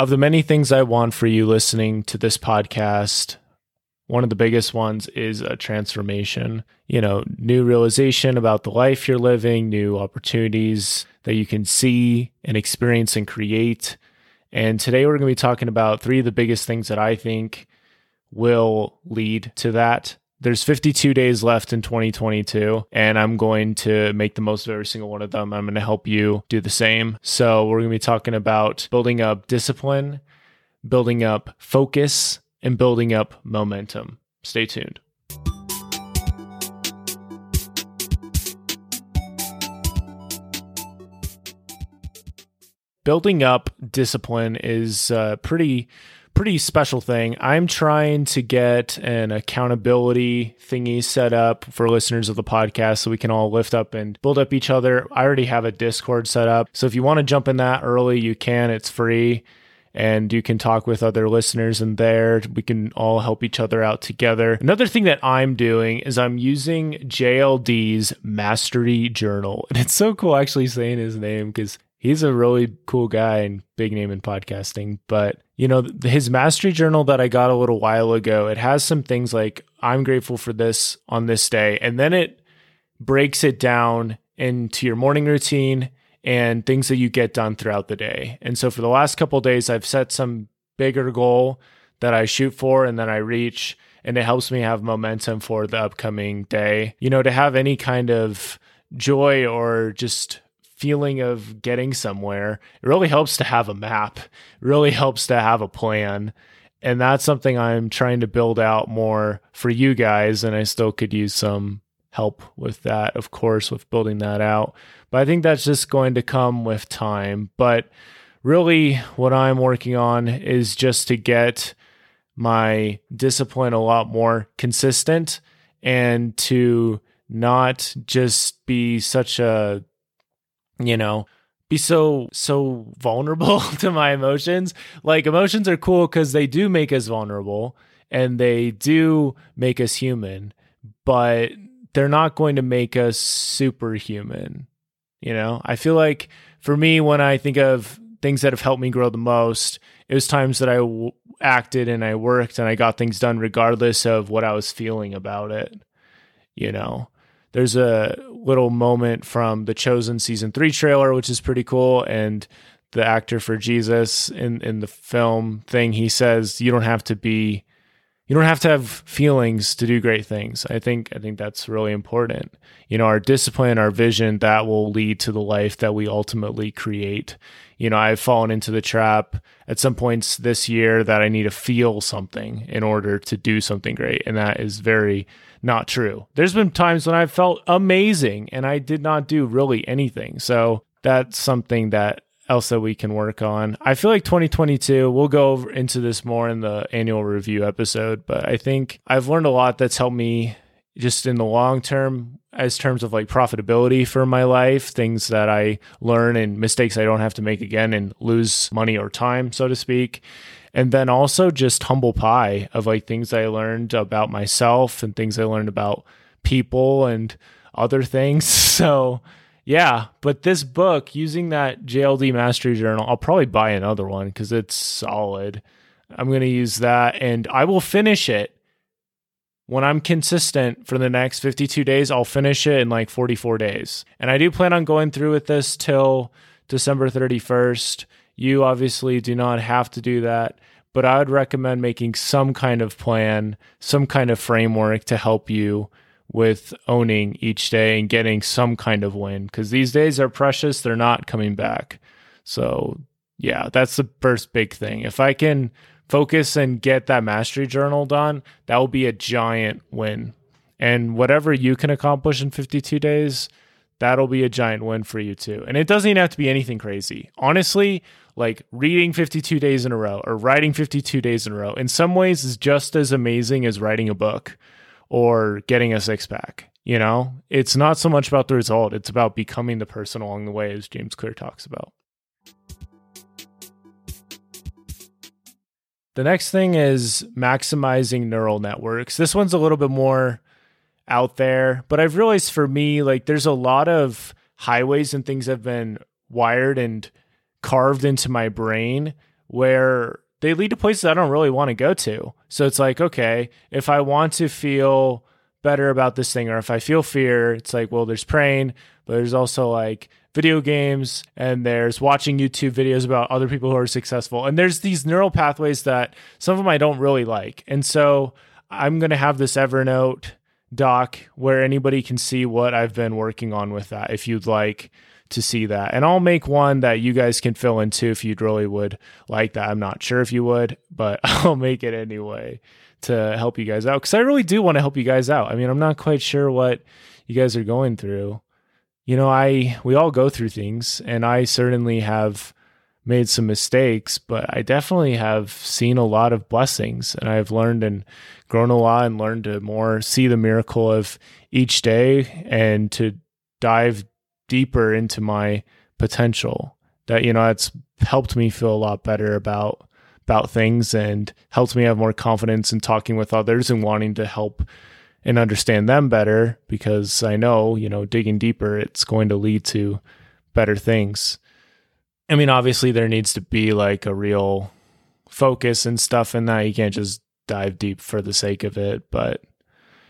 Of the many things I want for you listening to this podcast, one of the biggest ones is a transformation. You know, new realization about the life you're living, new opportunities that you can see and experience and create. And today we're going to be talking about three of the biggest things that I think will lead to that. There's 52 days left in 2022, and I'm going to make the most of every single one of them. I'm going to help you do the same. So, we're going to be talking about building up discipline, building up focus, and building up momentum. Stay tuned. Building up discipline is uh, pretty pretty special thing. I'm trying to get an accountability thingy set up for listeners of the podcast so we can all lift up and build up each other. I already have a Discord set up. So if you want to jump in that early, you can. It's free and you can talk with other listeners in there. We can all help each other out together. Another thing that I'm doing is I'm using JLD's Mastery Journal. And it's so cool actually saying his name because he's a really cool guy and big name in podcasting. But, you know, his Mastery Journal that I got a little while ago, it has some things like, I'm grateful for this on this day. And then it breaks it down into your morning routine and things that you get done throughout the day. And so for the last couple days, I've set some bigger goal that I shoot for and then I reach, and it helps me have momentum for the upcoming day. You know, to have any kind of joy or just feeling of getting somewhere, it really helps to have a map. It really helps to have a plan. And that's something I'm trying to build out more for you guys. And I still could use some help with that, of course, with building that out. But I think that's just going to come with time. But really, what I'm working on is just to get my discipline a lot more consistent and to not just be such a, you know, be so so vulnerable to my emotions. Like emotions are cool cuz they do make us vulnerable and they do make us human, but they're not going to make us superhuman. You know, I feel like for me, when I think of things that have helped me grow the most, it was times that I w- acted and I worked and I got things done regardless of what I was feeling about it. You know, there's a little moment from the Chosen season three trailer, which is pretty cool. And the actor for Jesus in, in the film thing, he says, you don't have to be you don't have to have feelings to do great things. I think I think that's really important. You know, our discipline, our vision, that will lead to the life that we ultimately create. You know, I've fallen into the trap at some points this year that I need to feel something in order to do something great, and that is very not true. There's been times when I've felt amazing and I did not do really anything. So that's something that else that we can work on. I feel like 2022, we'll go into this more in the annual review episode, but I think I've learned a lot that's helped me just in the long term as terms of like profitability for my life, things that I learn and mistakes I don't have to make again and lose money or time, so to speak. And then also just humble pie of like things I learned about myself and things I learned about people and other things. So yeah, but this book, using that JLD Mastery Journal, I'll probably buy another one because it's solid. I'm going to use that and I will finish it when I'm consistent for the next 52 days. I'll finish it in like 44 days. And I do plan on going through with this till December 31st. You obviously do not have to do that, but I would recommend making some kind of plan, some kind of framework to help you with owning each day and getting some kind of win because these days are precious. They're not coming back. So, yeah, that's the first big thing. If I can focus and get that mastery journal done, that will be a giant win. And whatever you can accomplish in 52 days, that'll be a giant win for you too. And it doesn't even have to be anything crazy. Honestly, like reading 52 days in a row or writing 52 days in a row in some ways is just as amazing as writing a book or getting a six pack. You know, it's not so much about the result, it's about becoming the person along the way, as James Clear talks about. The next thing is maximizing neural networks. This one's a little bit more out there, but I've realized for me, like, there's a lot of highways and things have been wired and carved into my brain where they lead to places I don't really want to go to. So it's like, okay, if I want to feel better about this thing, or if I feel fear, it's like, well, there's praying, but there's also like video games and there's watching YouTube videos about other people who are successful. And there's these neural pathways that some of them I don't really like. And so I'm going to have this Evernote doc where anybody can see what I've been working on with that if you'd like to see that. And I'll make one that you guys can fill in too if you'd really would like that. I'm not sure if you would, but I'll make it anyway to help you guys out because I really do want to help you guys out. I mean, I'm not quite sure what you guys are going through. You know, I we all go through things and I certainly have made some mistakes, but I definitely have seen a lot of blessings and I've learned and grown a lot and learned to more see the miracle of each day and to dive deeper into my potential. That you know, it's helped me feel a lot better about about things and helped me have more confidence in talking with others and wanting to help and understand them better because I know, you know, digging deeper it's going to lead to better things. I mean, obviously there needs to be like a real focus and stuff in that. You can't just dive deep for the sake of it, but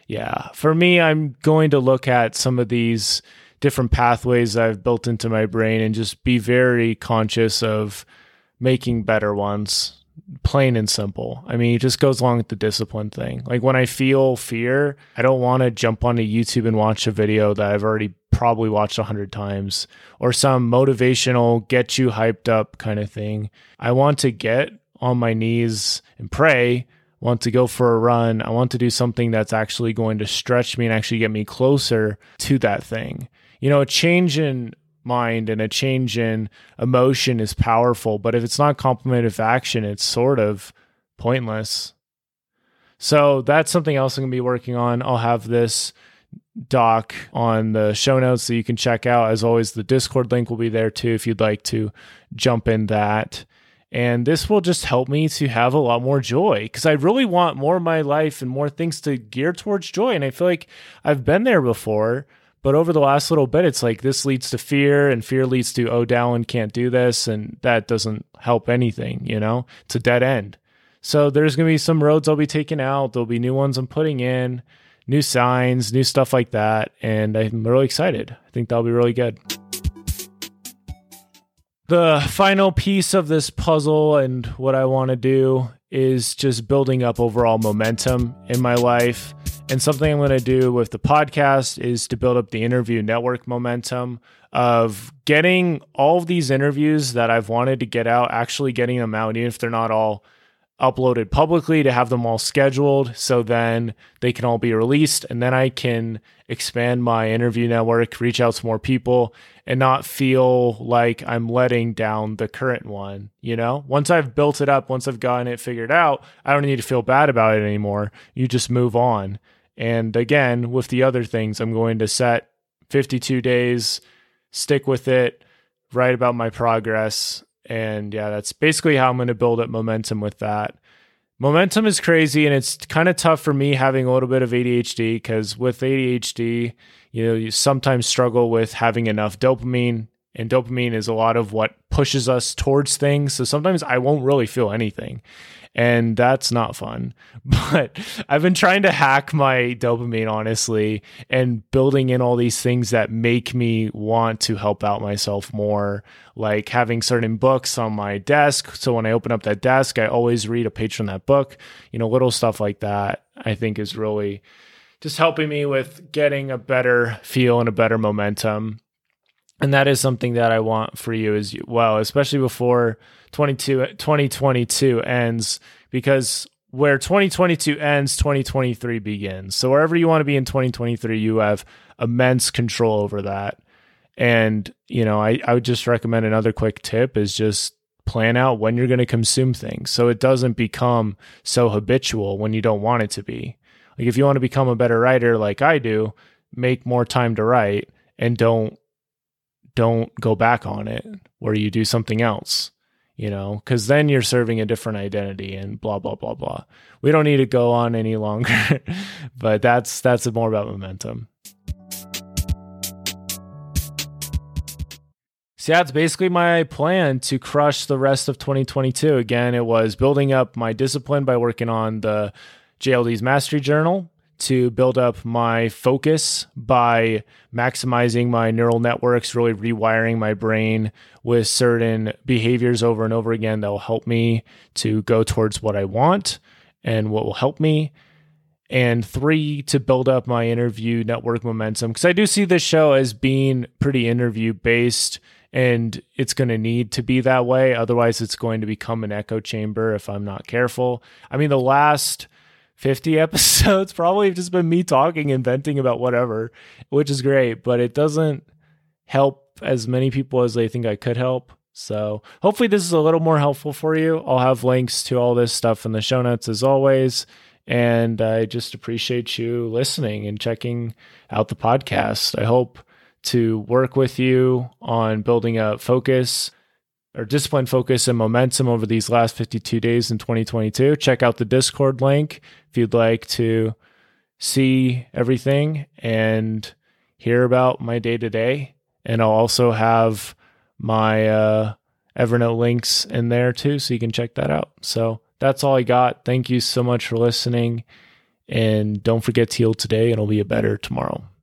yeah, for me I'm going to look at some of these different pathways I've built into my brain and just be very conscious of making better ones plain and simple. I mean, it just goes along with the discipline thing. Like when I feel fear, I don't want to jump onto YouTube and watch a video that I've already probably watched a hundred times or some motivational get you hyped up kind of thing. I want to get on my knees and pray, want to go for a run. I want to do something that's actually going to stretch me and actually get me closer to that thing you know, a change in mind and a change in emotion is powerful, but if it's not complemented action, it's sort of pointless. So that's something else I'm going to be working on. I'll have this doc on the show notes that you can check out. As always, the Discord link will be there too if you'd like to jump in that. And this will just help me to have a lot more joy because I really want more of my life and more things to gear towards joy. And I feel like I've been there before, but over the last little bit, it's like this leads to fear, and fear leads to, oh, Dallin can't do this. And that doesn't help anything, you know? It's a dead end. So there's going to be some roads I'll be taking out. There'll be new ones I'm putting in, new signs, new stuff like that. And I'm really excited. I think that'll be really good. The final piece of this puzzle and what I want to do is just building up overall momentum in my life. And something I'm going to do with the podcast is to build up the interview network momentum of getting all of these interviews that I've wanted to get out, actually getting them out, even if they're not all uploaded publicly, to have them all scheduled so then they can all be released. And then I can expand my interview network, reach out to more people, and not feel like I'm letting down the current one. You know, once I've built it up, once I've gotten it figured out, I don't need to feel bad about it anymore. You just move on. And again, with the other things, I'm going to set 52 days, stick with it, write about my progress. And yeah, that's basically how I'm going to build up momentum with that. Momentum is crazy and it's kind of tough for me having a little bit of ADHD because with ADHD, you know, you sometimes struggle with having enough dopamine and dopamine is a lot of what pushes us towards things. So sometimes I won't really feel anything and that's not fun. But I've been trying to hack my dopamine, honestly, and building in all these things that make me want to help out myself more, like having certain books on my desk. So when I open up that desk, I always read a page from that book, you know, little stuff like that, I think is really just helping me with getting a better feel and a better momentum. And that is something that I want for you as well, especially before 22, 2022 ends because where 2022 ends, 2023 begins. So wherever you want to be in 2023, you have immense control over that. And, you know, I, I would just recommend another quick tip is just plan out when you're going to consume things so it doesn't become so habitual when you don't want it to be. Like if you want to become a better writer like I do, make more time to write and don't don't go back on it where you do something else you know, because then you're serving a different identity and blah blah blah blah. We don't need to go on any longer, but that's that's more about momentum. So yeah, it's basically my plan to crush the rest of 2022. Again, it was building up my discipline by working on the JLD's Mastery Journal, to build up my focus by maximizing my neural networks, really rewiring my brain with certain behaviors over and over again that will help me to go towards what I want and what will help me. And three, to build up my interview network momentum. Because I do see this show as being pretty interview based and it's going to need to be that way. Otherwise, it's going to become an echo chamber if I'm not careful. I mean, the last 50 episodes probably just been me talking and venting about whatever, which is great, but it doesn't help as many people as they think I could help. So hopefully this is a little more helpful for you. I'll have links to all this stuff in the show notes as always. And I just appreciate you listening and checking out the podcast. I hope to work with you on building a focus or discipline, focus, and momentum over these last 52 days in 2022. Check out the Discord link if you'd like to see everything and hear about my day to day. And I'll also have my uh, Evernote links in there too, so you can check that out. So that's all I got. Thank you so much for listening. And don't forget to heal today, and it'll be a better tomorrow.